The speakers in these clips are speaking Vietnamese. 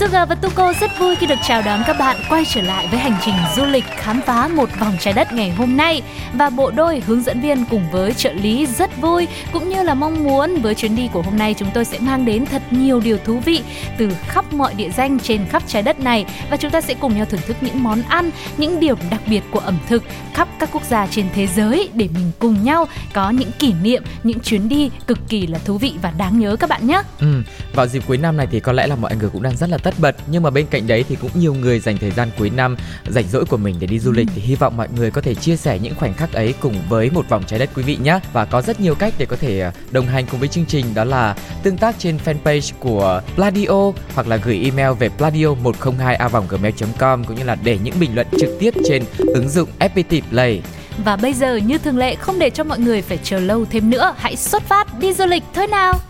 Sugar và Tuko rất vui khi được chào đón các bạn quay trở lại với hành trình du lịch khám phá một vòng trái đất ngày hôm nay và bộ đôi hướng dẫn viên cùng với trợ lý rất vui cũng như là mong muốn với chuyến đi của hôm nay chúng tôi sẽ mang đến thật nhiều điều thú vị từ khắp mọi địa danh trên khắp trái đất này và chúng ta sẽ cùng nhau thưởng thức những món ăn, những điểm đặc biệt của ẩm thực khắp các quốc gia trên thế giới để mình cùng nhau có những kỷ niệm, những chuyến đi cực kỳ là thú vị và đáng nhớ các bạn nhé. Ừ, vào dịp cuối năm này thì có lẽ là mọi người cũng đang rất là tất bật nhưng mà bên cạnh đấy thì cũng nhiều người dành thời gian cuối năm rảnh rỗi của mình để đi du lịch thì hy vọng mọi người có thể chia sẻ những khoảnh khắc ấy cùng với một vòng trái đất quý vị nhé và có rất nhiều cách để có thể à, đồng hành cùng với chương trình đó là tương tác trên fanpage của Pladio hoặc là gửi email về pladio 102 a gmail.com cũng như là để những bình luận trực tiếp trên ứng dụng FPT Play. Và bây giờ như thường lệ không để cho mọi người phải chờ lâu thêm nữa, hãy xuất phát đi du lịch thôi nào.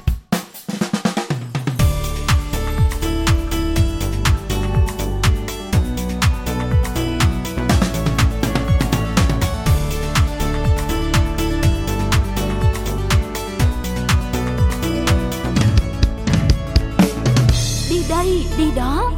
Đi đó.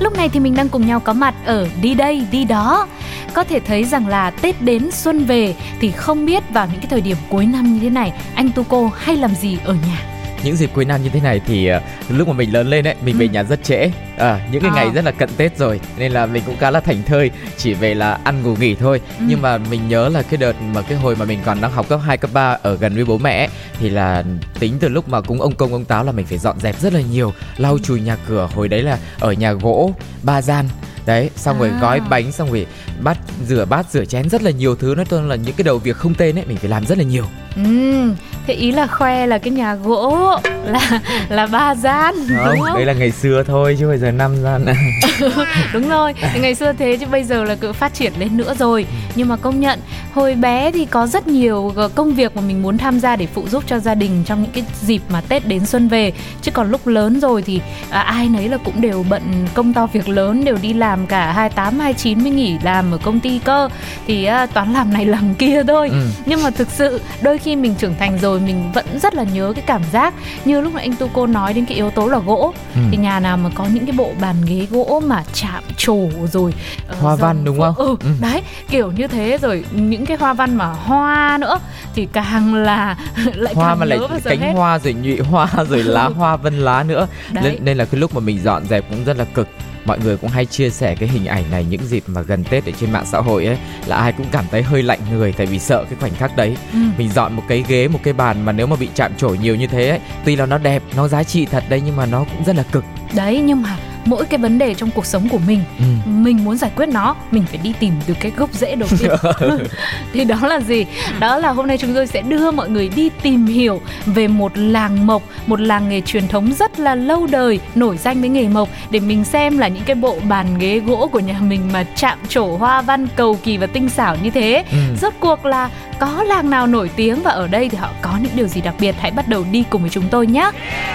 Lúc này thì mình đang cùng nhau có mặt ở đi đây, đi đó. Có thể thấy rằng là Tết đến xuân về thì không biết vào những cái thời điểm cuối năm như thế này anh Tuko hay làm gì ở nhà những dịp cuối năm như thế này thì ờ, lúc mà mình lớn lên ấy mình về Ừ. nhà rất trễ à, những cái Ờ. ngày rất là cận tết rồi nên là mình cũng khá là thành thơi chỉ về là ăn ngủ nghỉ thôi Ừ. nhưng mà mình nhớ là cái đợt mà cái hồi mà mình còn đang học cấp 2, cấp 3 ở gần với bố mẹ ấy, thì là tính từ lúc mà cúng ông công ông táo là mình phải dọn dẹp rất là nhiều lau chùi nhà cửa hồi đấy là ở nhà gỗ ba gian đấy xong rồi À. gói bánh xong rồi bát rửa bát rửa chén rất là nhiều thứ. Nói chung là những cái đầu việc không tên ấy mình phải làm rất là nhiều. Ừm, thế ý là khoe là cái nhà gỗ là là ba gian đúng không không? đấy là ngày xưa thôi chứ bây giờ năm gian đúng rồi ngày xưa thế chứ bây giờ là cứ phát triển lên nữa rồi. Nhưng mà công nhận hồi bé thì có rất nhiều ờ, công việc mà mình muốn tham gia để phụ giúp cho gia đình trong những cái dịp mà tết đến xuân về chứ còn lúc lớn rồi thì à, ai nấy là cũng đều bận công to việc lớn đều đi làm cả 28 29 mới nghỉ làm ở công ty cơ thì à, toán làm này làm kia thôi Ừ. nhưng mà thực sự đôi khi mình trưởng thành rồi mình vẫn rất là nhớ cái cảm giác như lúc mà anh tu cô nói đến cái yếu tố là gỗ Ừ. thì nhà nào mà có những cái bộ bàn ghế gỗ mà chạm trổ rồi ờ, Hoa văn đúng không? ừ, Ừ. đấy kiểu như thế rồi những cái hoa văn mà hoa nữa thì càng là lại hoa càng mà lại cánh hết. hoa rồi nhụy hoa rồi lá hoa vân lá nữa. Đấy. nên, nên là cái lúc mà mình dọn dẹp cũng rất là cực. Mọi người cũng hay chia sẻ cái hình ảnh này những dịp mà gần tết ở trên mạng xã hội ấy là ai cũng cảm thấy hơi lạnh người tại vì sợ cái khoảnh khắc đấy. Ừ. mình dọn một cái ghế một cái bàn mà nếu mà bị chạm trổ nhiều như thế ấy tuy là nó đẹp nó giá trị thật đấy nhưng mà nó cũng rất là cực. Đấy nhưng mà mỗi cái vấn đề trong cuộc sống của mình ừ. mình muốn giải quyết nó mình phải đi tìm từ cái gốc rễ đầu tiên thì đó là gì đó là hôm nay chúng tôi sẽ đưa mọi người đi tìm hiểu về một làng mộc một làng nghề truyền thống rất là lâu đời nổi danh với nghề mộc để mình xem là những cái bộ bàn ghế gỗ của nhà mình mà chạm trổ hoa văn cầu kỳ và tinh xảo như thế Ừ. rốt cuộc là có làng nào nổi tiếng và ở đây thì họ có những điều gì đặc biệt hãy bắt đầu đi cùng với chúng tôi nhé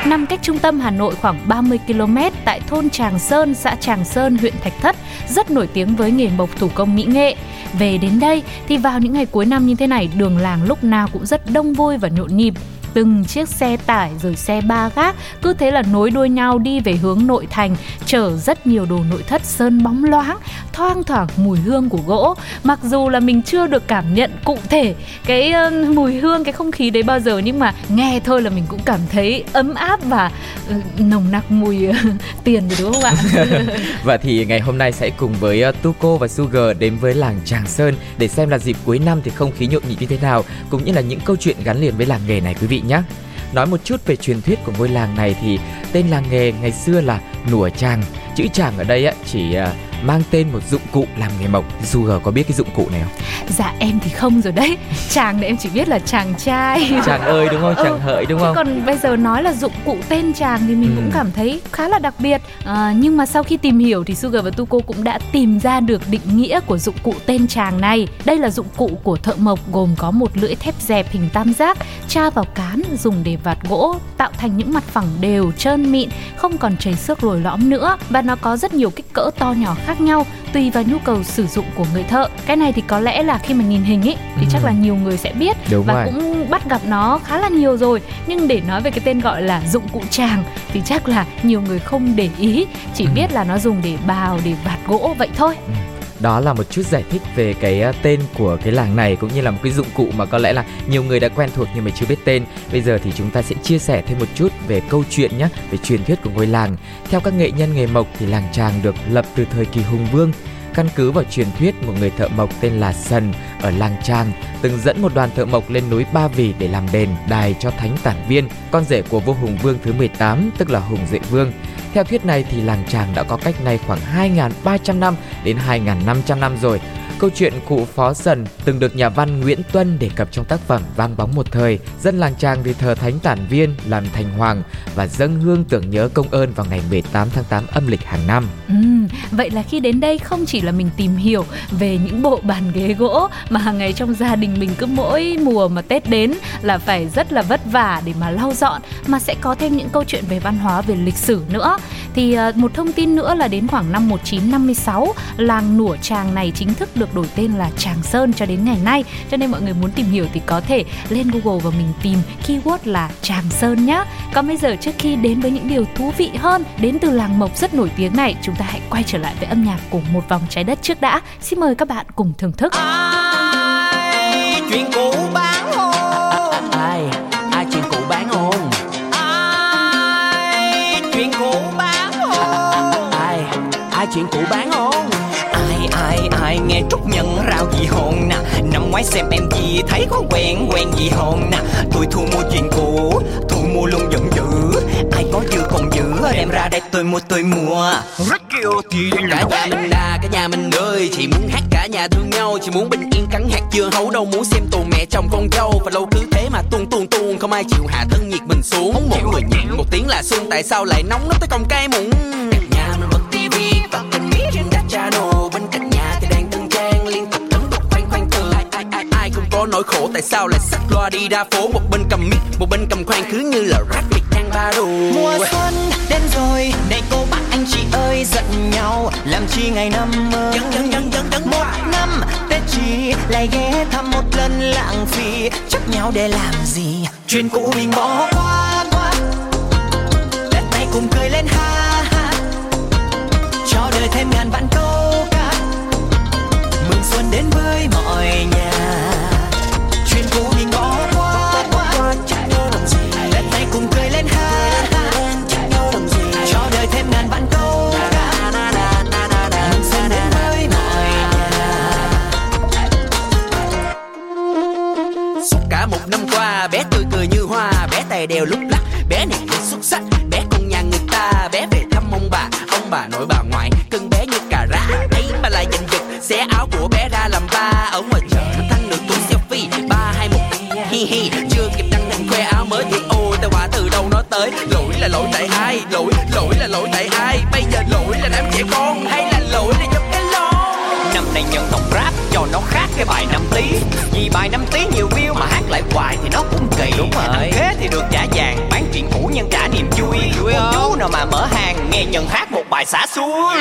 nằm cách trung tâm Hà Nội khoảng 30 km tại thôn Tràng Sơn, xã Tràng Sơn, huyện Thạch Thất, rất nổi tiếng với nghề mộc thủ công mỹ nghệ. Về đến đây thì vào những ngày cuối năm như thế này, đường làng lúc nào cũng rất đông vui và nhộn nhịp. Từng chiếc xe tải rồi xe ba gác cứ thế là nối đuôi nhau đi về hướng nội thành, chở rất nhiều đồ nội thất sơn bóng loáng, thoang thoảng mùi hương của gỗ. Mặc dù là mình chưa được cảm nhận cụ thể cái uh, mùi hương, cái không khí đấy bao giờ nhưng mà nghe thôi là mình cũng cảm thấy ấm áp và uh, nồng nặc mùi uh, tiền rồi đúng không ạ? Và thì ngày hôm nay sẽ cùng với uh, Tuko và Sugar đến với làng Tràng Sơn để xem là dịp cuối năm thì không khí nhộn nhịp như thế nào cũng như là những câu chuyện gắn liền với làng nghề này quý vị nhé. Nói một chút về truyền thuyết của ngôi làng này thì tên làng nghề ngày xưa là Nùa Tràng. Chữ Tràng ở đây á, chỉ uh, mang tên một dụng cụ làm nghề mộc. Sugar có biết cái dụng cụ này không? Dạ em thì không rồi đấy. Chàng thì em chỉ biết là chàng trai. Chàng ơi đúng không? Chàng Ừ, hợi đúng không? còn bây giờ nói là dụng cụ tên chàng thì mình Ừ. cũng cảm thấy khá là đặc biệt à, nhưng mà sau khi tìm hiểu thì Sugar và Tuko cũng đã tìm ra được định nghĩa của dụng cụ tên chàng này đây là dụng cụ của thợ mộc gồm có một lưỡi thép dẹp hình tam giác tra vào cán dùng để vạt gỗ tạo thành những mặt phẳng đều trơn mịn không còn chảy xước lồi lõm nữa và nó có rất nhiều kích cỡ to nhỏ khác nhau tùy vào nhu cầu sử dụng của người thợ cái này thì có lẽ là khi mà nhìn hình ấy thì Ừ. chắc là nhiều người sẽ biết Đúng và rồi. cũng bắt gặp nó khá là nhiều rồi nhưng để nói về cái tên gọi là dụng cụ tràng thì chắc là nhiều người không để ý chỉ Ừ. biết là nó dùng để bào để vạt gỗ vậy thôi đó là một chút giải thích về cái ờ, tên của cái làng này cũng như là một cái dụng cụ mà có lẽ là nhiều người đã quen thuộc nhưng mà chưa biết tên. Bây giờ thì chúng ta sẽ chia sẻ thêm một chút về câu chuyện nhé, về truyền thuyết của ngôi làng. Theo các nghệ nhân nghề mộc thì làng Tràng được lập từ thời kỳ Hùng Vương. Căn cứ vào truyền thuyết một người thợ mộc tên là Sần ở làng Tràng từng dẫn một đoàn thợ mộc lên núi Ba Vì để làm đền đài cho Thánh Tản Viên, con rể của vua Hùng Vương thứ 18 tức là Hùng Duệ Vương. Theo thuyết này thì làng Tràng đã có cách nay khoảng 2.300 năm đến 2.500 năm rồi. Câu chuyện cụ Phó Sần từng được nhà văn Nguyễn Tuân đề cập trong tác phẩm Vang bóng một thời. Dân làng Tràng thì thờ Thánh Tản Viên làm thành hoàng và dâng hương tưởng nhớ công ơn vào ngày 18 tháng 8 âm lịch hàng năm. Ừ, vậy là khi đến đây không chỉ là mình tìm hiểu về những bộ bàn ghế gỗ mà hàng ngày trong gia đình mình cứ mỗi mùa mà Tết đến là phải rất là vất vả để mà lau dọn mà sẽ có thêm những câu chuyện về văn hóa về lịch sử nữa. Thì ờ, một thông tin nữa là đến khoảng năm 1956 làng Nủa Tràng này chính thức được đổi tên là Tràng Sơn cho đến ngày nay. Cho nên mọi người muốn tìm hiểu thì có thể lên Google và mình tìm keyword là Tràng Sơn nhé. Còn bây giờ trước khi đến với những điều thú vị hơn đến từ làng Mộc rất nổi tiếng này, chúng ta hãy quay trở lại với âm nhạc của một vòng trái đất trước đã. Xin mời các bạn cùng thưởng thức. ai chuyện cũ ba chuyện cũ bán hôn ai ai ai nghe trúc nhận rao gì hồn nè. Năm ngoái xem em gì thấy có quen quen gì hồn nè. Tôi thu mua chuyện cũ thu mua luôn giận dữ. Ai có dư còn giữ đem ra đây tôi mua tôi mua. Kêu thì cả nhà mình đà cả nhà mình ơi. Chị muốn hát cả nhà thương nhau chị muốn bình yên cắn hạt chưa hấu đâu. Muốn xem tù mẹ chồng con dâu và lâu cứ thế mà tuôn tuôn tuôn. Không ai chịu hạ thân nhiệt mình xuống. Một người nhẹn một tiếng là xuân tại sao lại nóng nóng tới còng cay mụn có nỗi khổ tại sao lại xách loa đi ra phố? Một bên cầm mic một bên cầm khoan cứ như là rap biệt đang ba đồ mùa xuân đến rồi này cô bác anh chị ơi giận nhau làm chi ngày năm mới Dần dần dần dần dần một năm tết chỉ lại ghé thăm một lần lãng phí chấp nhau để làm gì? Chuyện cũ mình bỏ qua qua. Tết này cùng cười lên ha ha. Cho đời thêm ngàn vạn câu ca. Mừng xuân đến với mọi nhà chuyện cũ bỏ qua qua chẳng nhớ làm gì tết này cùng cười lên ha ha chẳng nhớ làm gì cho đời thêm ngàn vạn câu Mình sẽ đến với mọi nhà Suốt cả một năm qua, bé tươi cười như hoa, Bé tay đều lúc Lỗi tại ai? Lỗi lỗi là lỗi tại ai? Bây giờ lỗi là đám trẻ con Hay là lỗi là do cái lon năm nay nhân tộc rap cho nó khác cái bài năm tí. Vì bài năm tí nhiều view mà hát lại hoài thì nó cũng kỳ. Đúng rồi. thế thì được trả vàng bán chuyện cũ nhân trả niềm vui. Vui chú nào mà mở hàng nghe nhân hát một bài xả xuống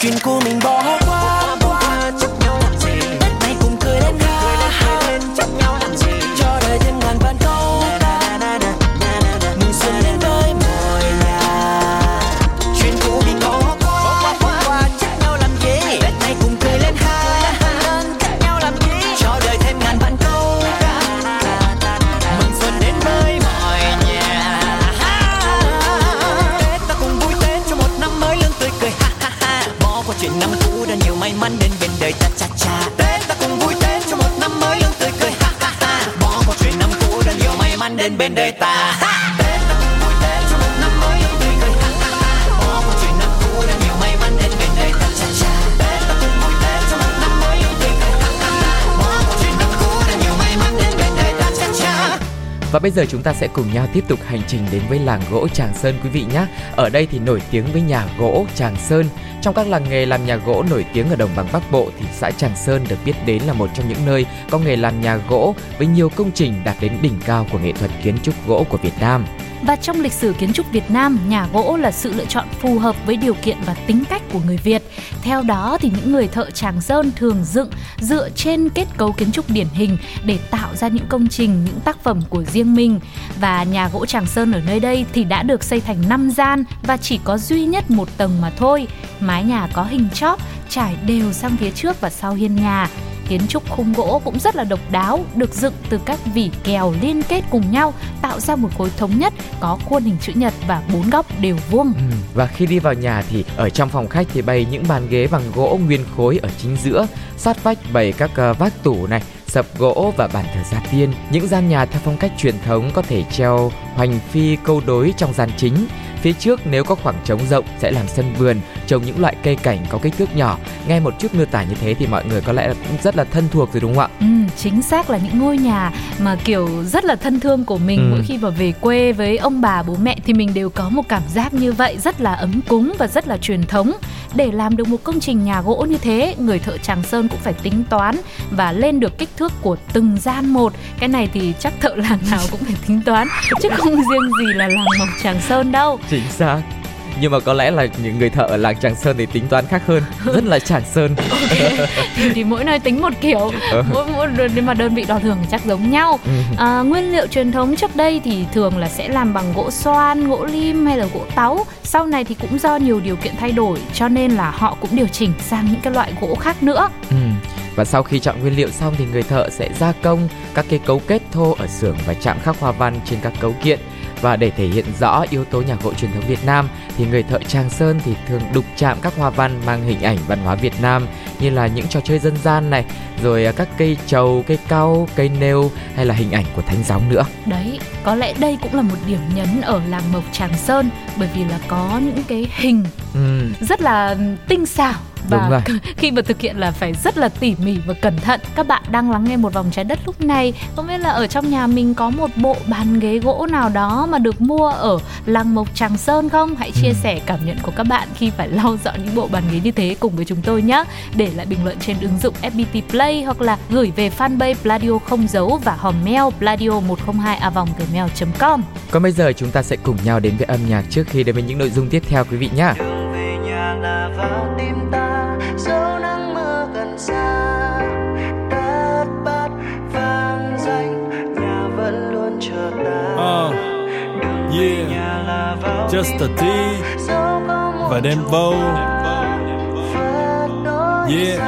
chuyện của mình bỏ qua Và bây giờ chúng ta sẽ cùng nhau tiếp tục hành trình đến với làng gỗ Tràng Sơn, quý vị nhé. Ở đây thì nổi tiếng với nhà gỗ Tràng Sơn. Trong các làng nghề làm nhà gỗ nổi tiếng ở đồng bằng Bắc Bộ thì xã Tràng Sơn được biết đến là một trong những nơi có nghề làm nhà gỗ với nhiều công trình đạt đến đỉnh cao của nghệ thuật kiến trúc gỗ của Việt Nam. Và trong lịch sử kiến trúc Việt Nam, nhà gỗ là sự lựa chọn phù hợp với điều kiện và tính cách của người Việt. Theo đó thì những người thợ Tràng Sơn thường dựng dựa trên kết cấu kiến trúc điển hình để tạo ra những công trình, những tác phẩm của riêng mình. Và nhà gỗ Tràng Sơn ở nơi đây thì đã được xây thành 5 gian và chỉ có duy nhất một tầng mà thôi. Mái nhà có hình chóp trải đều sang phía trước và sau hiên nhà kiến trúc khung gỗ cũng rất là độc đáo, được dựng từ các vỉ kèo liên kết cùng nhau tạo ra một khối thống nhất có khuôn hình chữ nhật và bốn góc đều vuông. Ừ. Và khi đi vào nhà thì ở trong phòng khách thì bày những bàn ghế bằng gỗ nguyên khối ở chính giữa, sát vách bày các uh, vác tủ này, sập gỗ và bàn thờ gia tiên. Những gian nhà theo phong cách truyền thống có thể treo hoành phi câu đối trong gian chính Phía trước nếu có khoảng trống rộng sẽ làm sân vườn, trồng những loại cây cảnh có kích thước nhỏ. Nghe một chút miêu tả như thế thì mọi người có lẽ là cũng rất là thân thuộc rồi đúng không ạ? Ừ, chính xác là những ngôi nhà mà kiểu rất là thân thương của mình ừ. mỗi khi mà về quê với ông bà bố mẹ thì mình đều có một cảm giác như vậy rất là ấm cúng và rất là truyền thống. Để làm được một công trình nhà gỗ như thế, người thợ Tràng Sơn cũng phải tính toán và lên được kích thước của từng gian một. Cái này thì chắc thợ làng nào cũng phải tính toán chứ không riêng gì là làng Mộc Tràng Sơn đâu chính xác nhưng mà có lẽ là những người thợ ở làng Tràng Sơn thì tính toán khác hơn rất là Tràng Sơn okay. thì, thì mỗi nơi tính một kiểu ừ. mỗi mỗi nhưng mà đơn vị đo thường chắc giống nhau ừ. à, nguyên liệu truyền thống trước đây thì thường là sẽ làm bằng gỗ xoan gỗ lim hay là gỗ táo sau này thì cũng do nhiều điều kiện thay đổi cho nên là họ cũng điều chỉnh sang những cái loại gỗ khác nữa ừ. Và sau khi chọn nguyên liệu xong thì người thợ sẽ gia công các cái cấu kết thô ở xưởng và chạm khắc hoa văn trên các cấu kiện và để thể hiện rõ yếu tố nhạc gỗ truyền thống Việt Nam thì người thợ Tràng Sơn thì thường đục chạm các hoa văn mang hình ảnh văn hóa Việt Nam như là những trò chơi dân gian này, rồi à, các cây trầu, cây cau, cây nêu hay là hình ảnh của thánh gióng nữa. Đấy, có lẽ đây cũng là một điểm nhấn ở làng Mộc Tràng Sơn bởi vì là có những cái hình ừ. rất là tinh xảo và khi mà thực hiện là phải rất là tỉ mỉ và cẩn thận. Các bạn đang lắng nghe một vòng trái đất lúc này. Không biết là ở trong nhà mình có một bộ bàn ghế gỗ nào đó mà được mua ở làng mộc tràng sơn không? Hãy chia ừ. sẻ cảm nhận của các bạn khi phải lau dọn những bộ bàn ghế như thế cùng với chúng tôi nhé. Để lại bình luận trên ứng dụng FPT Play hoặc là gửi về fanpage Pladio không dấu và hòm mail pladio 102 a vòng gmail.com còn bây giờ chúng ta sẽ cùng nhau đến với âm nhạc trước khi đến với những nội dung tiếp theo quý vị nhé Just a T và đem vô Yeah.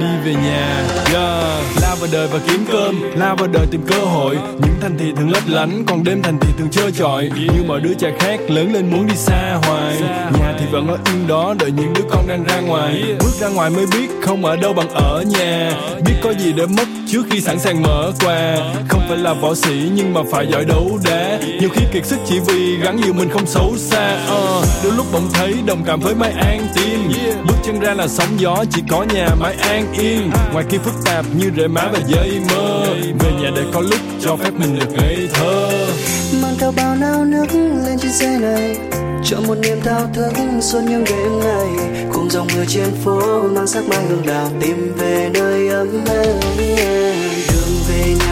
Đi về nhà. Yeah vào đời và kiếm cơm Lao vào đời tìm cơ hội. Những thành thị thường lấp lánh Còn đêm thành thị thường trơ trọi. Như mọi đứa trẻ khác lớn lên muốn đi xa hoài. Nhà thì vẫn ở yên đó Đợi những đứa con đang ra ngoài. Bước ra ngoài mới biết Không ở đâu bằng ở nhà. Biết có gì để mất trước khi sẵn sàng mở quà. Không phải là võ sĩ nhưng mà phải giỏi đấu đá. Nhiều khi kiệt sức chỉ vì gắn nhiều mình không xấu xa. Uh, đôi lúc bỗng thấy đồng cảm với mai an tim bước chân ra là sóng gió chỉ có nhà mãi an yên. Ngoài kia phức tạp như rễ má và giấy mơ. Về nhà để có lúc cho phép mình được ngây thơ. Mang theo bao nao nước lên trên xe này. Cho một niềm thao thức suốt những đêm ngày. Cùng dòng mưa trên phố mang sắc mai hương đào tìm về nơi ấm êm. Đường về nhà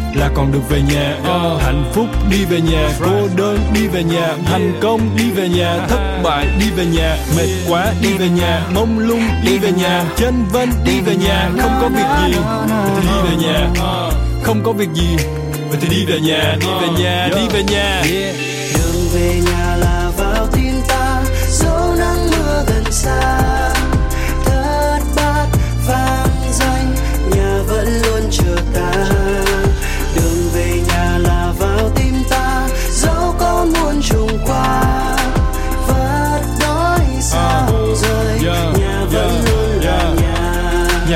là còn được về nhà uh, hạnh phúc đi về nhà cô đơn đi về nhà thành công đi về nhà thất bại đi về nhà mệt quá đi về nhà mông lung đi về nhà chân vân đi về nhà không có việc gì thì đi về nhà không có việc gì vậy thì đi về nhà đi về nhà đi về nhà đường về nhà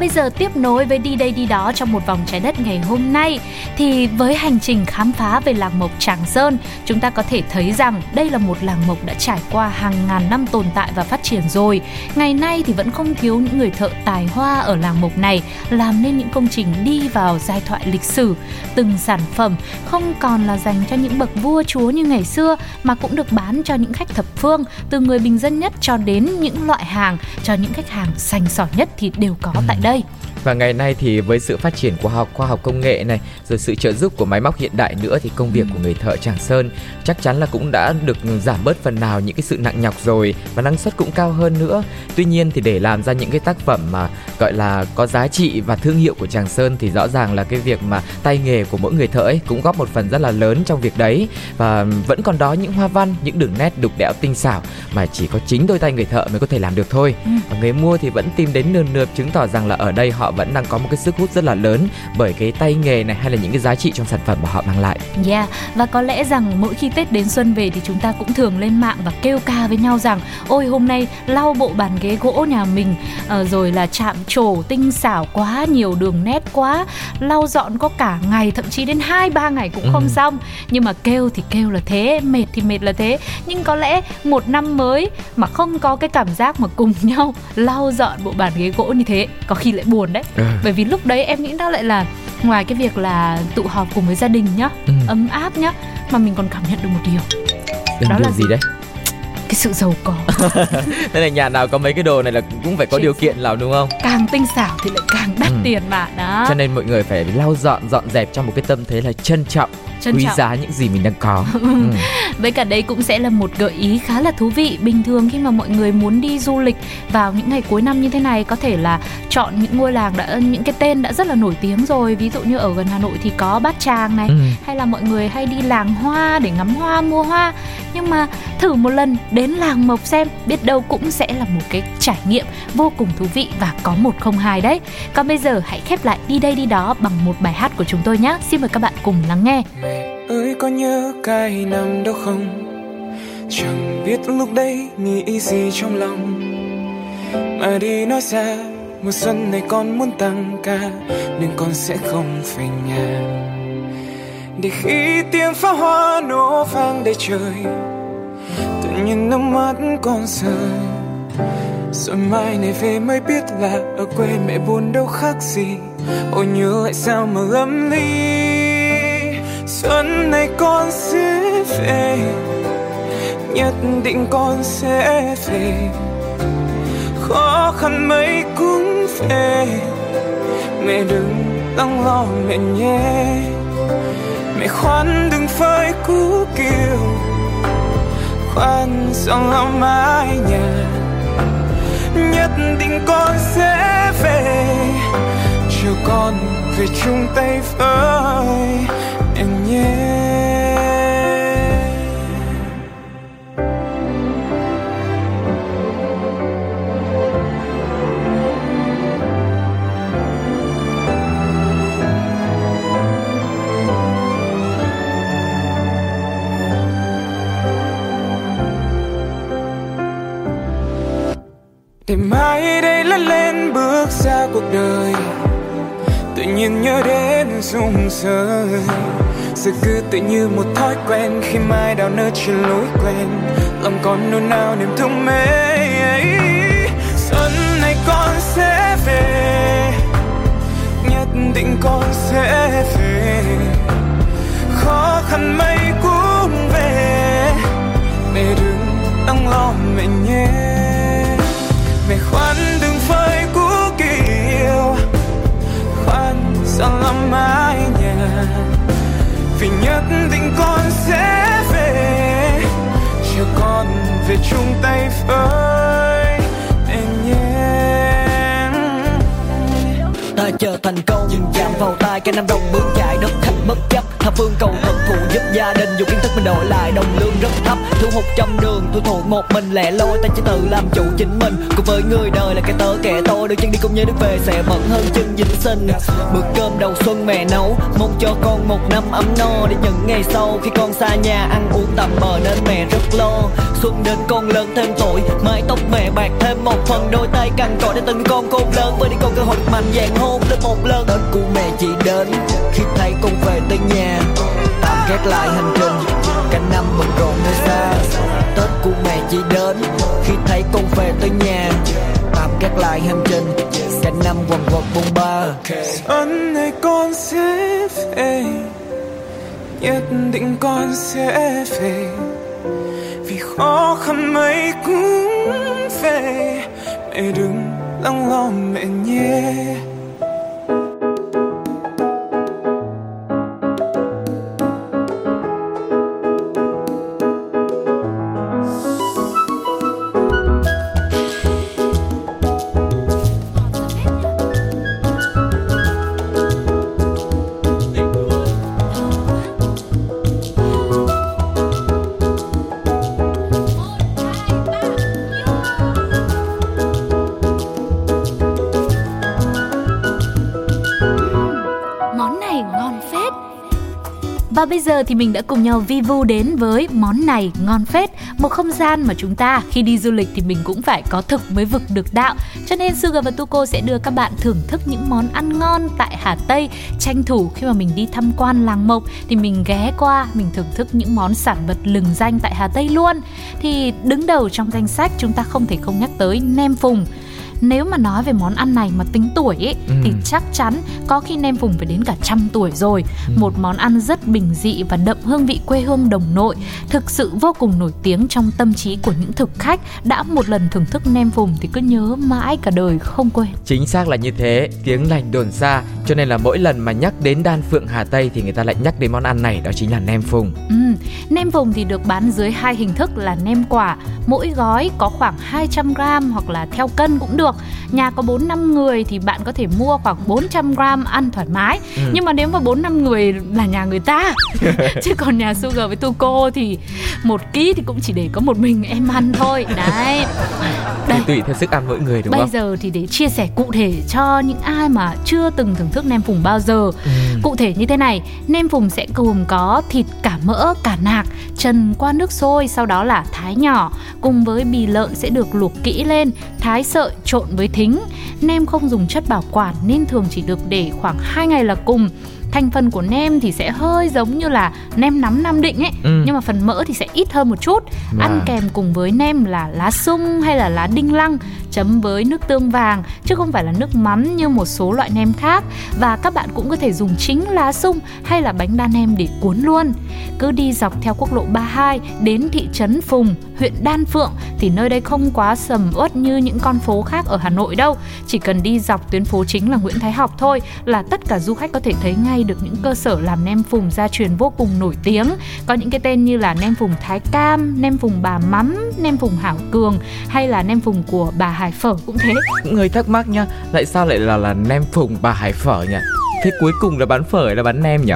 bây giờ tiếp nối với đi đây đi đó trong một vòng trái đất ngày hôm nay thì với hành trình khám phá về làng mộc Tràng Sơn, chúng ta có thể thấy rằng đây là một làng mộc đã trải qua hàng ngàn năm tồn tại và phát triển rồi. Ngày nay thì vẫn không thiếu những người thợ tài hoa ở làng mộc này làm nên những công trình đi vào giai thoại lịch sử. Từng sản phẩm không còn là dành cho những bậc vua chúa như ngày xưa mà cũng được bán cho những khách thập phương, từ người bình dân nhất cho đến những loại hàng cho những khách hàng sành sỏi nhất thì đều có tại đây ơi và ngày nay thì với sự phát triển của học khoa học công nghệ này, rồi sự trợ giúp của máy móc hiện đại nữa thì công việc của người thợ Tràng Sơn chắc chắn là cũng đã được giảm bớt phần nào những cái sự nặng nhọc rồi và năng suất cũng cao hơn nữa. Tuy nhiên thì để làm ra những cái tác phẩm mà gọi là có giá trị và thương hiệu của Tràng Sơn thì rõ ràng là cái việc mà tay nghề của mỗi người thợ ấy cũng góp một phần rất là lớn trong việc đấy và vẫn còn đó những hoa văn, những đường nét đục đẽo tinh xảo mà chỉ có chính đôi tay người thợ mới có thể làm được thôi. Và người mua thì vẫn tìm đến nườm nượp chứng tỏ rằng là ở đây họ vẫn đang có một cái sức hút rất là lớn bởi cái tay nghề này hay là những cái giá trị trong sản phẩm mà họ mang lại. Yeah, và có lẽ rằng mỗi khi Tết đến xuân về thì chúng ta cũng thường lên mạng và kêu ca với nhau rằng ôi hôm nay lau bộ bàn ghế gỗ nhà mình ờ, rồi là chạm trổ tinh xảo quá nhiều đường nét quá lau dọn có cả ngày thậm chí đến 2 3 ngày cũng không Ừ. xong. Nhưng mà kêu thì kêu là thế, mệt thì mệt là thế. Nhưng có lẽ một năm mới mà không có cái cảm giác mà cùng nhau lau dọn bộ bàn ghế gỗ như thế có khi lại buồn đấy. Ừ. Bởi vì lúc đấy em nghĩ đó lại là ngoài cái việc là tụ họp cùng với gia đình nhá Ừ. ấm áp nhá mà mình còn cảm nhận được một điều Đừng Đó điều là gì đấy? cái sự giàu có Nên là nhà nào có mấy cái đồ này là cũng phải có Chính điều kiện làm đúng không? càng tinh xảo thì lại càng đắt Ừ. tiền mà đó Cho nên mọi người phải lau dọn dọn dẹp trong một cái tâm thế là trân trọng, Trân quý trọng. giá những gì mình đang có. ừ. với cả đây cũng sẽ là một gợi ý khá là thú vị bình thường khi mà mọi người muốn đi du lịch vào những ngày cuối năm như thế này có thể là chọn những ngôi làng đã những cái tên đã rất là nổi tiếng rồi ví dụ như ở gần Hà Nội thì có Bát Tràng này Ừ. hay là mọi người hay đi làng hoa để ngắm hoa mua hoa nhưng mà thử một lần đến làng mộc xem biết đâu cũng sẽ là một cái trải nghiệm vô cùng thú vị và có một không hai đấy còn bây giờ hãy khép lại đi đây đi đó bằng một bài hát của chúng tôi nhé xin mời các bạn cùng lắng nghe ơi, có nhớ cái năm đó không? Chẳng biết lúc đấy nghĩ gì trong lòng. Mà đi nói ra mùa xuân này con muốn tăng ca, nhưng con sẽ không về nhà. Để khi tiếng pháo hoa nổ vang đầy trời, tự nhiên nước mắt con rơi. Rồi mai này về mới biết là ở quê mẹ buồn đâu khác gì. Ôi, nhớ lại sao mà lắm ly xuân này con sẽ về. Nhất định con sẽ về. Khó khăn mấy cũng về. Mẹ đừng lắng lo mẹ nhé. Mẹ khoan đừng phơi cú kiều. Khoan xong lo mái nhà. Nhất định con sẽ về. Chiều con về chung tay với em nhé. Thì mai đây lớn lên bước ra cuộc đời, Tự nhiên nhớ đến rung rơi giờ cứ tự như một thói quen, khi mai đào nơi trên lối quen, lòng còn nôn nao niềm thương mê xuân này con sẽ về, nhất định con sẽ về. Khó khăn mấy cũng về, mẹ đừng đắng lo mẹ nhé. Mẹ khoan đừng phơi cũ kiều yêu khoan sao lắm mái nhà vì nhất định con sẽ về. Chờ con về chung tay với chờ thành công nhưng chạm vào tay cái năm đồng bước chạy đất khách bất chấp. Thập phương cầu thần phụ giúp gia đình. Dù kiến thức mình đổi lại, đồng lương rất thấp. Thu hụt trong đường tôi thuộc một mình. Lẻ loi, ta chỉ tự làm chủ chính mình. Cùng với người đời là cái tớ kẻ tôi đôi chân đi cùng như nước về sẽ bận hơn chân dính sinh bữa cơm đầu xuân mẹ nấu, mong cho con một năm ấm no. Để những ngày sau khi con xa nhà, ăn uống tạm bờ nên mẹ rất lo. Xuân đến con lớn thêm tuổi, mái tóc mẹ bạc thêm một phần. Đôi tay cằn cõi để từng con khôn lớn. Với đi con cơ hội được mạnh dạn hôn lên một lần. Tết của mẹ chỉ đến khi thấy con về tới nhà. Tạm gác lại hành trình, cả năm bận rộn nơi xa. Tết của mẹ chỉ đến khi thấy con về tới nhà. Tạm gác lại hành trình, cả năm quần quật bôn ba. Xuân này con sẽ về, Nhất định con sẽ về. Vì khó khăn mấy cũng về, Mẹ đừng lắng lo mẹ nhé. Bây giờ thì mình đã cùng nhau vi vu đến với món này, ngon phết, Một không gian mà chúng ta khi đi du lịch thì mình cũng phải có thực mới vực được đạo. Cho nên Sugar và Tuko sẽ đưa các bạn thưởng thức những món ăn ngon tại Hà Tây. Tranh thủ khi mà mình đi tham quan làng Mộc thì mình ghé qua, mình thưởng thức những món sản vật lừng danh tại Hà Tây luôn. Thì đứng đầu trong danh sách chúng ta không thể không nhắc tới nem phùng nếu mà nói về món ăn này mà tính tuổi ấy, Ừ. thì chắc chắn có khi nem phùng phải đến cả trăm tuổi rồi Ừ. một món ăn rất bình dị và đậm hương vị quê hương đồng nội thực sự vô cùng nổi tiếng trong tâm trí của những thực khách đã một lần thưởng thức nem phùng thì cứ nhớ mãi cả đời không quên Chính xác là như thế, tiếng lành đồn xa Cho nên là mỗi lần mà nhắc đến đan phượng Hà Tây Thì người ta lại nhắc đến món ăn này Đó chính là nem phùng Ừ, nem vùng thì được bán dưới hai hình thức là nem quả, mỗi gói có khoảng 200 g hoặc là theo cân cũng được. Nhà có 4 5 người thì bạn có thể mua khoảng 400 g ăn thoải mái. Ừ. Nhưng mà nếu mà 4 5 người là nhà người ta. Chứ còn nhà Sugar với Tuko thì một ký thì cũng chỉ để có một mình em ăn thôi. Đấy. Thì Đây. tùy theo sức ăn mỗi người đúng Bây không? giờ thì để chia sẻ cụ thể cho những ai mà chưa từng thưởng thức nem phùng bao giờ Ừ. Cụ thể như thế này, nem phùng sẽ gồm có thịt cả mỡ, cả nạc, trần qua nước sôi, sau đó là thái nhỏ, cùng với bì lợn sẽ được luộc kỹ lên, thái sợi trộn với thính. Nem không dùng chất bảo quản nên thường chỉ được để khoảng 2 ngày là cùng. Thành phần của nem thì sẽ hơi giống như là nem nắm Nam Định ấy, Ừ. nhưng mà phần mỡ thì sẽ ít hơn một chút. Và- Ăn kèm cùng với nem là lá sung hay là lá đinh lăng chấm với nước tương vàng chứ không phải là nước mắm như một số loại nem khác và các bạn cũng có thể dùng chính lá sung hay là bánh đa nem để cuốn luôn. Cứ đi dọc theo quốc lộ 32 đến thị trấn Phùng, huyện Đan Phượng thì nơi đây không quá sầm uất như những con phố khác ở Hà Nội đâu. Chỉ cần đi dọc tuyến phố chính là Nguyễn Thái Học thôi là tất cả du khách có thể thấy ngay được những cơ sở làm nem phùng gia truyền vô cùng nổi tiếng. Có những cái tên như là nem phùng Thái Cam, nem phùng Bà Mắm, nem phùng Hảo Cường hay là nem phùng của bà Hải Phở cũng thế. Hơi thắc mắc nha Tại sao lại là là nem phùng bà hải phở nhỉ? Thế cuối cùng là bán phở hay là bán nem nhỉ?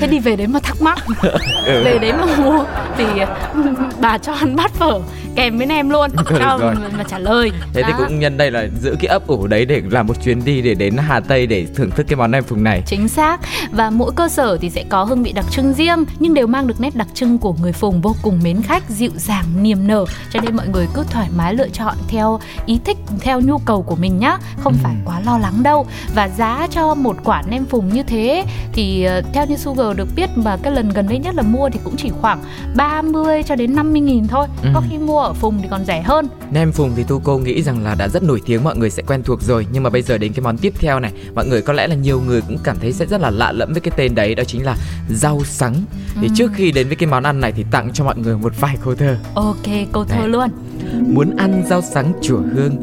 Thế đi về đấy mà thắc mắc Ừ. Về đấy mà mua thì bà cho ăn bát phở kèm với nem luôn. Được cho rồi. mà trả lời. Thế thì Đó. cũng nhân đây là giữ cái ấp ủ đấy để làm một chuyến đi để đến Hà Tây để thưởng thức cái món nem phùng này. Chính xác. Và mỗi cơ sở thì sẽ có hương vị đặc trưng riêng Nhưng đều mang được nét đặc trưng của người Phùng vô cùng mến khách, dịu dàng, niềm nở. Cho nên mọi người cứ thoải mái lựa chọn theo ý thích, theo nhu cầu của mình nhá. Không phải quá lo lắng đâu. Và giá cho một quả nem Phùng như thế Thì ờ, theo như Sugar được biết mà cái lần gần đây nhất là mua thì cũng chỉ khoảng 30 cho đến 50 nghìn thôi. Ừ. Có khi mua ở Phùng thì còn rẻ hơn. Nem phùng thì tu cô nghĩ rằng là đã rất nổi tiếng mọi người sẽ quen thuộc rồi. Nhưng mà bây giờ đến cái món tiếp theo này mọi người có lẽ là nhiều người cũng cảm thấy sẽ rất là lạ lẫm với cái tên đấy đó chính là rau sắn thì Ừ. trước khi đến với cái món ăn này thì tặng cho mọi người một vài câu thơ. Ok, câu thơ Này. luôn. Muốn ăn rau sắn chùa hương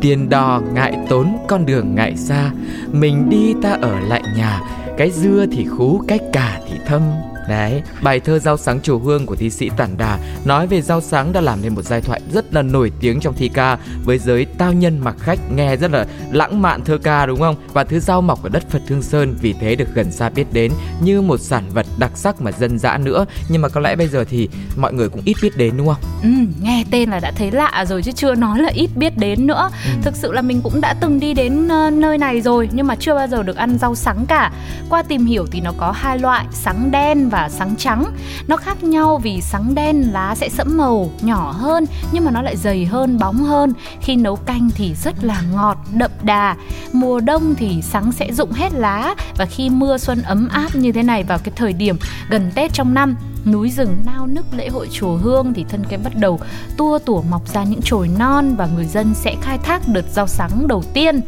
tiền đò ngại tốn con đường ngại xa. Mình đi ta ở lại nhà cái dưa thì khú cái cà thì thâm Đấy, bài thơ Rau sáng chùa hương của thi sĩ Tản Đà nói về rau sáng đã làm nên một giai thoại rất là nổi tiếng trong thi ca với giới tao nhân mặc khách nghe rất là lãng mạn thơ ca đúng không? Và thứ rau mọc ở đất Phật Hương Sơn vì thế được gần xa biết đến như một sản vật đặc sắc mà dân dã nữa nhưng mà có lẽ bây giờ thì mọi người cũng ít biết đến đúng không? Ừ, nghe tên là đã thấy lạ rồi chứ chưa nói là ít biết đến nữa. Ừ. Thực sự là mình cũng đã từng đi đến ờ, nơi này rồi nhưng mà chưa bao giờ được ăn rau sắn cả. Qua tìm hiểu thì nó có hai loại, sắn đen và sắn trắng. Nó khác nhau vì sắn đen lá sẽ sẫm màu, nhỏ hơn nhưng mà nó lại dày hơn, bóng hơn. Khi nấu canh thì rất là ngọt, đậm đà. Mùa đông thì sắn sẽ rụng hết lá và khi mưa xuân ấm áp như thế này vào cái thời điểm gần Tết trong năm núi rừng nao nức lễ hội chùa hương thì thân cây bắt đầu tua tủa mọc ra những chồi non và người dân sẽ khai thác đợt rau sắn đầu tiên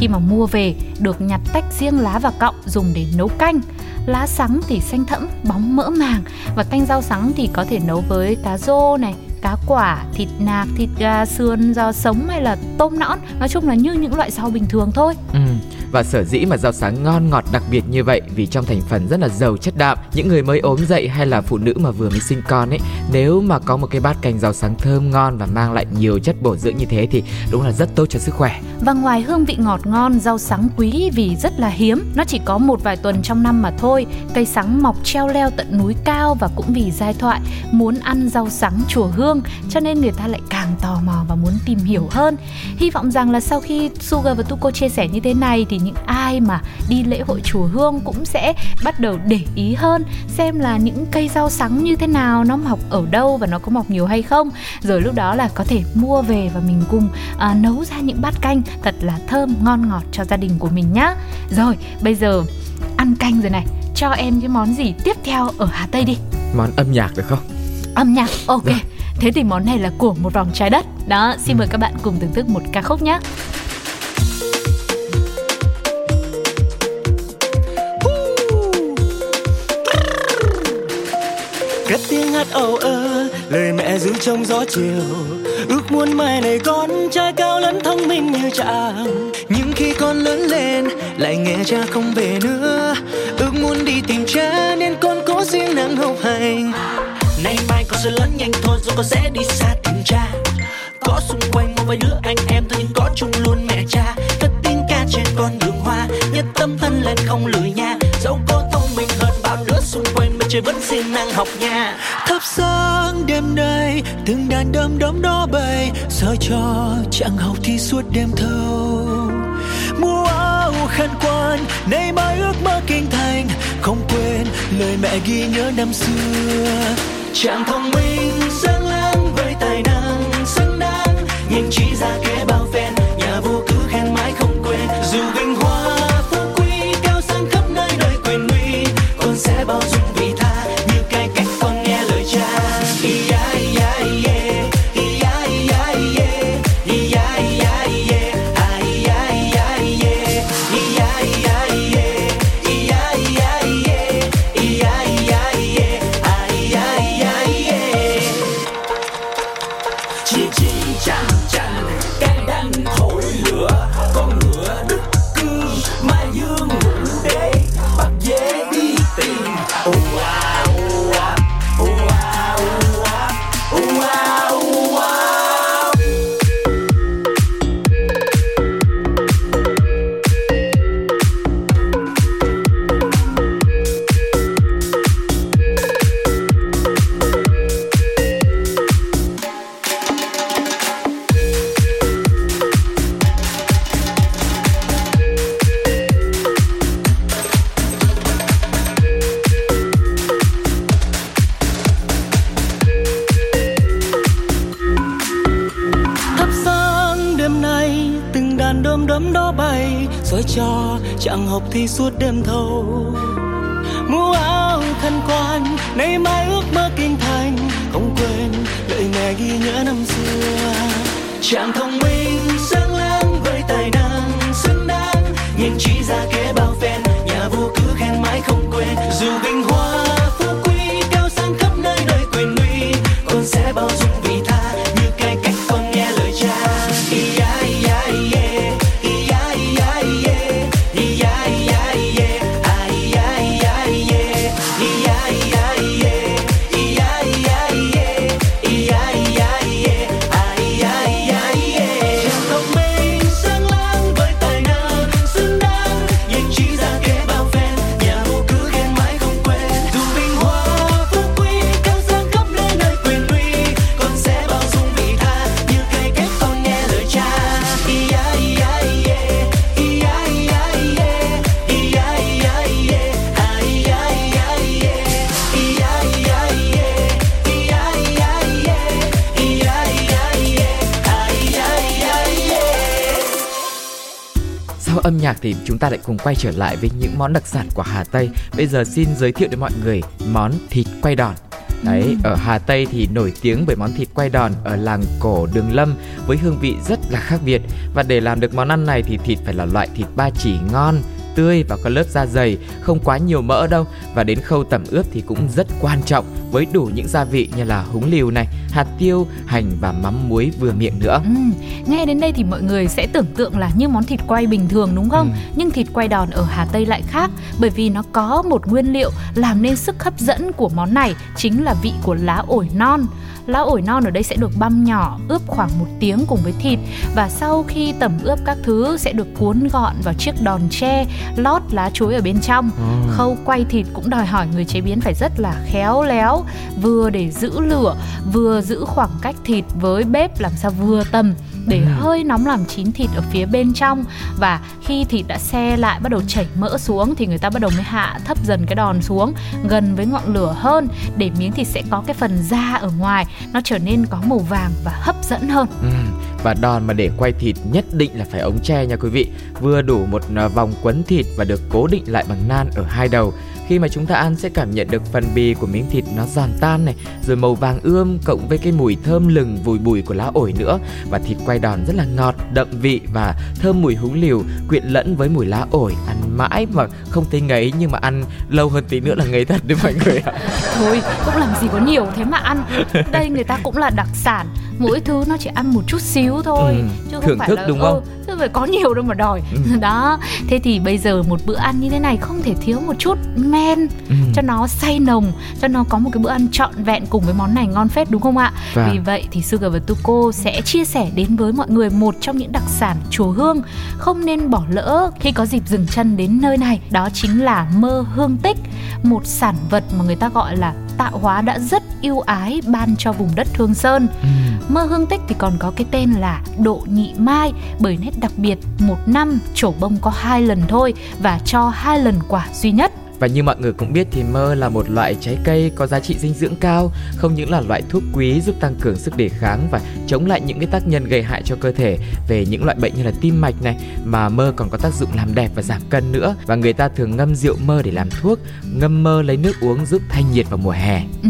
khi mà mua về được nhặt tách riêng lá và cọng dùng để nấu canh lá sắn thì xanh thẫm, bóng mỡ màng. Và canh rau sắn thì có thể nấu với cá rô này cá quả, thịt nạc, thịt gà, sườn, giò sống hay là tôm nõn Nói chung là như những loại rau bình thường thôi Ừ. Và sở dĩ mà rau sáng ngon ngọt đặc biệt như vậy vì trong thành phần rất là giàu chất đạm. Những người mới ốm dậy hay là phụ nữ mà vừa mới sinh con ấy, nếu mà có một cái bát canh rau sáng thơm ngon và mang lại nhiều chất bổ dưỡng như thế thì đúng là rất tốt cho sức khỏe. Và ngoài hương vị ngọt ngon, rau sắn quý vì rất là hiếm. Nó chỉ có một vài tuần trong năm mà thôi. Cây sắn mọc treo leo tận núi cao và cũng vì giai thoại muốn ăn rau sắn chùa hương cho nên người ta lại càng tò mò và muốn tìm hiểu hơn. Hy vọng rằng là sau khi Sugar và Tuko chia sẻ như thế này thì những ai mà đi lễ hội chùa hương cũng sẽ bắt đầu để ý hơn xem là những cây rau sắn như thế nào, nó mọc ở đâu và nó có mọc nhiều hay không. Rồi lúc đó là có thể mua về và mình cùng à, nấu ra những bát canh thật là thơm ngon ngọt cho gia đình của mình nhá. Rồi, bây giờ ăn canh rồi này, cho em cái món gì tiếp theo ở Hà Tây đi. Món âm nhạc được không? Âm nhạc, ok. Rồi. Thế thì món này là của một vòng trái đất. Đó, xin mời các bạn cùng thưởng thức một ca khúc nhé. cất tiếng hát âu ơ lời mẹ ru trong gió chiều. Ước muốn mai này con trai cao lớn thông minh như chàng. Nhưng khi con lớn lên lại nghe cha không về nữa. Ước muốn đi tìm cha nên con cố riêng năng học hành nay mai con sẽ lớn nhanh thôi rồi con sẽ đi xa tìm cha. Có xung quanh một vài đứa anh em thôi nhưng có chung luôn mẹ cha. Cất tiếng ca trên con đường hoa, Nhất tâm thân lên không lười nha Dẫu có thông minh hơn bao đứa xung quanh mình trời vẫn xin năng học nha Thắp sáng đêm nay, Từng đàn đom đóm đó bay Sợ cho chẳng học thi suốt đêm thâu. Mua áo khăn quan nay mai ước mơ kinh thành. Không quên lời mẹ ghi nhớ năm xưa chàng thông minh sáng láng với tài năng xứng đáng nhưng chỉ ra kia thì suốt đêm thâu thì chúng ta lại cùng quay trở lại với những món đặc sản của Hà Tây. Bây giờ xin giới thiệu đến mọi người món thịt quay đòn. Đấy, ở Hà Tây thì nổi tiếng bởi món thịt quay đòn ở làng cổ Đường Lâm với hương vị rất là khác biệt. Và để làm được món ăn này thì thịt phải là loại thịt ba chỉ ngon, tươi và có lớp da dày, không quá nhiều mỡ đâu. Và đến khâu tẩm ướp thì cũng rất quan trọng với đủ những gia vị như là húng liều này, hạt tiêu, hành và mắm muối vừa miệng nữa. Ừ, nghe đến đây thì mọi người sẽ tưởng tượng là như món thịt quay bình thường đúng không? Ừ. Nhưng thịt quay đòn ở Hà Tây lại khác bởi vì nó có một nguyên liệu làm nên sức hấp dẫn của món này chính là vị của lá ổi non. Lá ổi non ở đây sẽ được băm nhỏ, ướp khoảng một tiếng cùng với thịt và sau khi tẩm ướp các thứ sẽ được cuốn gọn vào chiếc đòn tre lót lá chuối ở bên trong. Ừ. Khâu quay thịt cũng đòi hỏi người chế biến phải rất là khéo léo, vừa để giữ lửa, vừa giữ khoảng cách thịt với bếp làm sao vừa tầm để Ừ. hơi nóng làm chín thịt ở phía bên trong và khi thịt đã xe lại bắt đầu chảy mỡ xuống thì người ta bắt đầu mới hạ thấp dần cái đòn xuống gần với ngọn lửa hơn để miếng thịt sẽ có cái phần da ở ngoài nó trở nên có màu vàng và hấp dẫn hơn. Ừ, và đòn mà để quay thịt nhất định là phải ống tre nha quý vị Vừa đủ một à, vòng quấn thịt và được cố định lại bằng nan ở hai đầu khi mà chúng ta ăn sẽ cảm nhận được phần bì của miếng thịt nó giòn tan này Rồi màu vàng ươm cộng với cái mùi thơm lừng vùi bùi của lá ổi nữa. Và thịt quay đòn rất là ngọt, đậm vị và thơm mùi húng liều Quyện lẫn với mùi lá ổi. Ăn mãi mà không thấy ngấy nhưng mà ăn lâu hơn tí nữa là ngấy thật đấy mọi người ạ. Thôi cũng làm gì có nhiều thế mà ăn. Đây người ta cũng là đặc sản. Mỗi thứ nó chỉ ăn một chút xíu thôi Ừ, Chứ thưởng không phải thức là đúng ừ, không? chứ phải có nhiều đâu mà đòi Ừ. Đó Thế thì bây giờ một bữa ăn như thế này không thể thiếu một chút men Ừ. Cho nó say nồng Cho nó có một cái bữa ăn trọn vẹn cùng với món này ngon phết đúng không ạ Vâng. Vì vậy thì Sugar và Tuko sẽ chia sẻ đến với mọi người một trong những đặc sản chùa Hương Không nên bỏ lỡ khi có dịp dừng chân đến nơi này Đó chính là mơ hương tích Một sản vật mà người ta gọi là tạo hóa đã rất yêu ái ban cho vùng đất Thương Sơn Ừ. Mơ hương tích thì còn có cái tên là độ nhị mai bởi nét đặc biệt một năm trổ bông có hai lần thôi và cho hai lần quả duy nhất. Và như mọi người cũng biết thì mơ là một loại trái cây có giá trị dinh dưỡng cao, không những là loại thuốc quý giúp tăng cường sức đề kháng và chống lại những cái tác nhân gây hại cho cơ thể về những loại bệnh như là tim mạch này, mà mơ còn có tác dụng làm đẹp và giảm cân nữa. Và người ta thường ngâm rượu mơ để làm thuốc, ngâm mơ lấy nước uống giúp thanh nhiệt vào mùa hè. Ừ,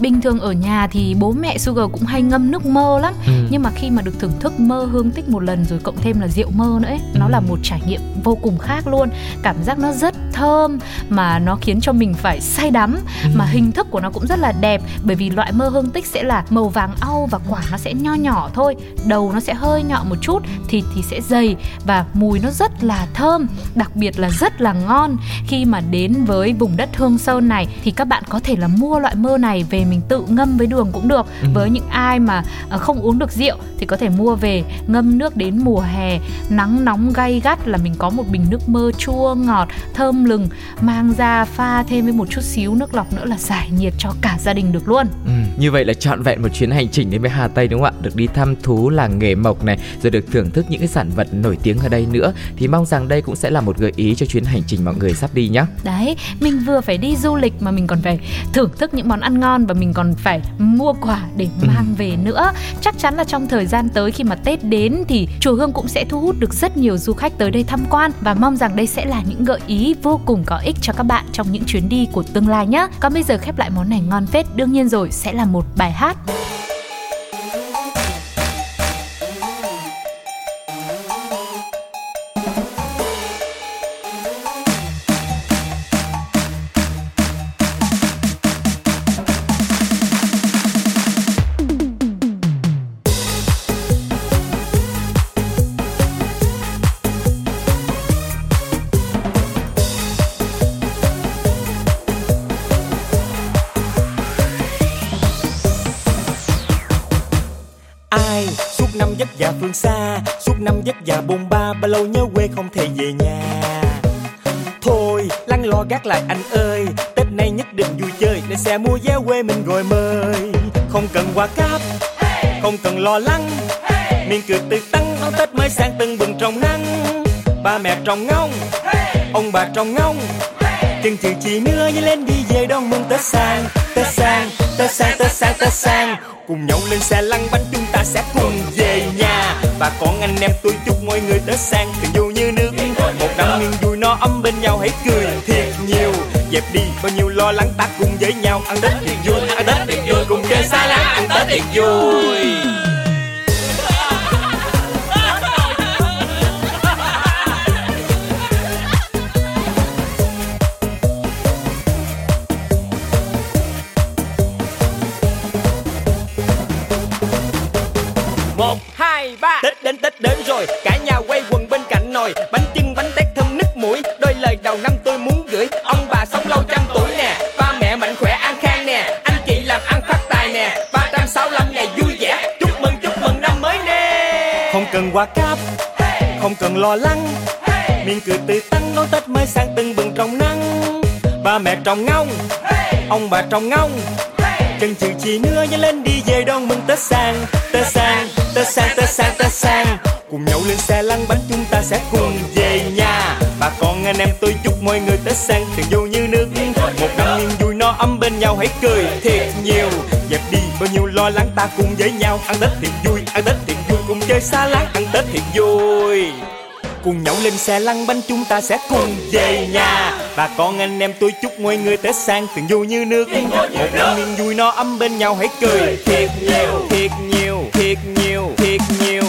bình thường ở nhà thì bố mẹ Sugar cũng hay ngâm nước mơ lắm Ừ. Nhưng mà khi mà được thưởng thức mơ hương tích một lần rồi cộng thêm là rượu mơ nữa ấy, Nó Ừ. là một trải nghiệm vô cùng khác luôn Cảm giác nó rất thơm mà nó khiến cho mình phải say đắm Ừ. Mà hình thức của nó cũng rất là đẹp Bởi vì loại mơ hương tích sẽ là màu vàng au và quả nó sẽ nho nhỏ thôi Đầu nó sẽ hơi nhọn một chút, thịt thì sẽ dày Và mùi nó rất là thơm Đặc biệt là rất là ngon Khi mà đến với vùng đất Hương Sơn này Thì các bạn có thể là mua loại mơ này về mình tự ngâm với đường cũng được Ừ. Với những ai mà ờ, không uống được rượu Thì có thể mua về ngâm nước đến mùa hè Nắng nóng gay gắt là mình có một bình nước mơ chua ngọt Thơm lừng Mang ra pha thêm với một chút xíu nước lọc nữa là giải nhiệt cho cả gia đình được luôn. Ừ, như vậy là trọn vẹn một chuyến hành trình đến với Hà Tây đúng không ạ? Được đi thăm thú làng nghề mộc này, rồi được thưởng thức những cái sản vật nổi tiếng ở đây nữa. Thì mong rằng đây cũng sẽ là một gợi ý cho chuyến hành trình mọi người sắp đi nhé. Đấy, mình vừa phải đi du lịch mà mình còn phải thưởng thức những món ăn ngon và mình còn phải mua quà để mang ừ. về nữa. Chắc chắn là trong thời gian tới khi mà Tết đến thì chùa Hương cũng sẽ thu hút được rất nhiều du khách tới đây tham quan và mong rằng đây sẽ là những gợi ý vô cùng có ích cho các các bạn trong những chuyến đi của tương lai nhé. Còn bây giờ khép lại món này ngon phết, đương nhiên rồi, sẽ là một bài hát vất vả phương xa. Suốt năm vất vả bôn ba, bao lâu nhớ quê không thể về nhà. Thôi, lăn lo gác lại anh ơi. Tết nay nhất định vui chơi, để xe mua vé quê mình rồi mời. Không cần quà cáp, không cần lo lắng. Miệng cười tươi tắn, áo tết mới sang từng bừng trong nắng. Ba mẹ trong ngông ông bà trong ngông chừng chừ chị nữa như lên đi về đón mừng tết sang tết sang tết sang tết sang tết sang cùng nhau lên xe lăn bánh chúng ta sẽ cùng về nhà. Và con anh em tôi chúc mọi người tết sang tình vui như nước. Một năm niềm vui no ấm bên nhau, hãy cười thiệt nhiều. Dẹp đi bao nhiêu lo lắng, ta cùng với nhau ăn tết thiệt vui, ăn tết thiệt vui. Cùng chơi xa lắm ăn tết thiệt vui. Tết đến Tết đến rồi Cả nhà quay quần bên cạnh nồi. Bánh chưng bánh tét thơm nức mũi Đôi lời đầu năm tôi muốn gửi Ông bà sống lâu trăm tuổi nè. Ba mẹ mạnh khỏe an khang nè. Anh chị làm ăn phát tài nè. 365 ngày vui vẻ. Chúc mừng chúc mừng năm mới nè. Không cần quà cáp Không cần lo lắng. Miệng cười tươi tắn đón Tết mới sang từng bừng trong nắng. Ba mẹ trồng ngông Ông bà trồng ngông trần trừ chi nữa nhanh lên đi về đón mừng Tết sang. Tết sang Tết sang Tết sang Tết sang. Cùng nhau lên xe lăn bánh chúng ta sẽ cùng về nhà. Bà con anh em tôi chúc mọi người Tết sang. Tiền vô như nước Một năm yên vui no ấm bên nhau hãy cười thiệt nhiều. Dẹp đi bao nhiêu lo lắng ta cùng với nhau. Ăn Tết thiệt vui, ăn Tết thiệt vui. Cùng chơi xa láng, ăn Tết thiệt vui cùng nhau lên xe lăn bánh chúng ta sẽ cùng về nhà. Và con anh em tôi chúc mọi người tết sang từng vui như nước. Một năm niềm vui no ấm bên nhau hãy cười. Thiệt nhiều thiệt nhiều thiệt nhiều thiệt nhiều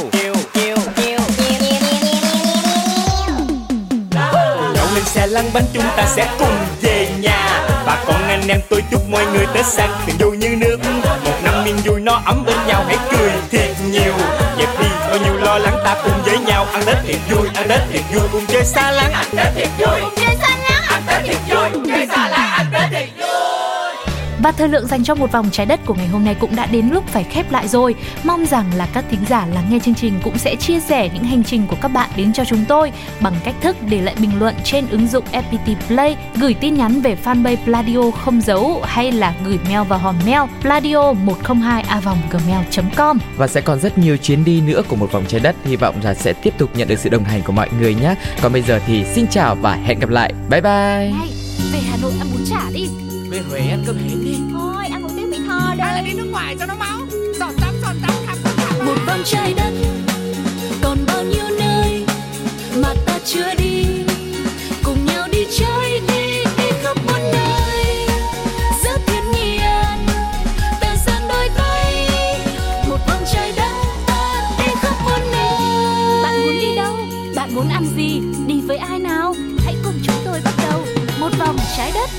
nhậu lên xe lăn bánh chúng ta sẽ cùng về nhà. Và con anh em tôi chúc mọi người tết sang từng vui như nước. Một năm niềm vui no ấm bên thiệt vui anh đến, thiệt vui cùng chơi xa lắng anh đến, thiệt vui. Và thời lượng dành cho một vòng trái đất của ngày hôm nay cũng đã đến lúc phải khép lại rồi. Mong rằng là các thính giả lắng nghe chương trình cũng sẽ chia sẻ những hành trình của các bạn đến cho chúng tôi bằng cách thức để lại bình luận trên ứng dụng FPT Play, gửi tin nhắn về fanpage Pladio không dấu hay là gửi mail vào hòm mail pladio 102 a gmail.com. Và sẽ còn rất nhiều chuyến đi nữa của một vòng trái đất, hy vọng là sẽ tiếp tục nhận được sự đồng hành của mọi người nhé. Còn bây giờ thì xin chào và hẹn gặp lại. Bye bye. Này, về Hà Nội ăn bún chả đi về Huế ăn cơm hến đi nước ngoài cho nó máu. Giọt tắm giọt tắm khắp khắp khắp Một vòng trái đất Còn bao nhiêu nơi Mà ta chưa đi. Cùng nhau đi chơi đi Đi khắp muôn nơi. Giữa thiên nhiên Ta giang đôi tay. Một vòng trái đất Đi khắp muôn nơi. Bạn muốn đi đâu? Bạn muốn ăn gì? Đi với ai nào? Hãy cùng chúng tôi bắt đầu. Một vòng trái đất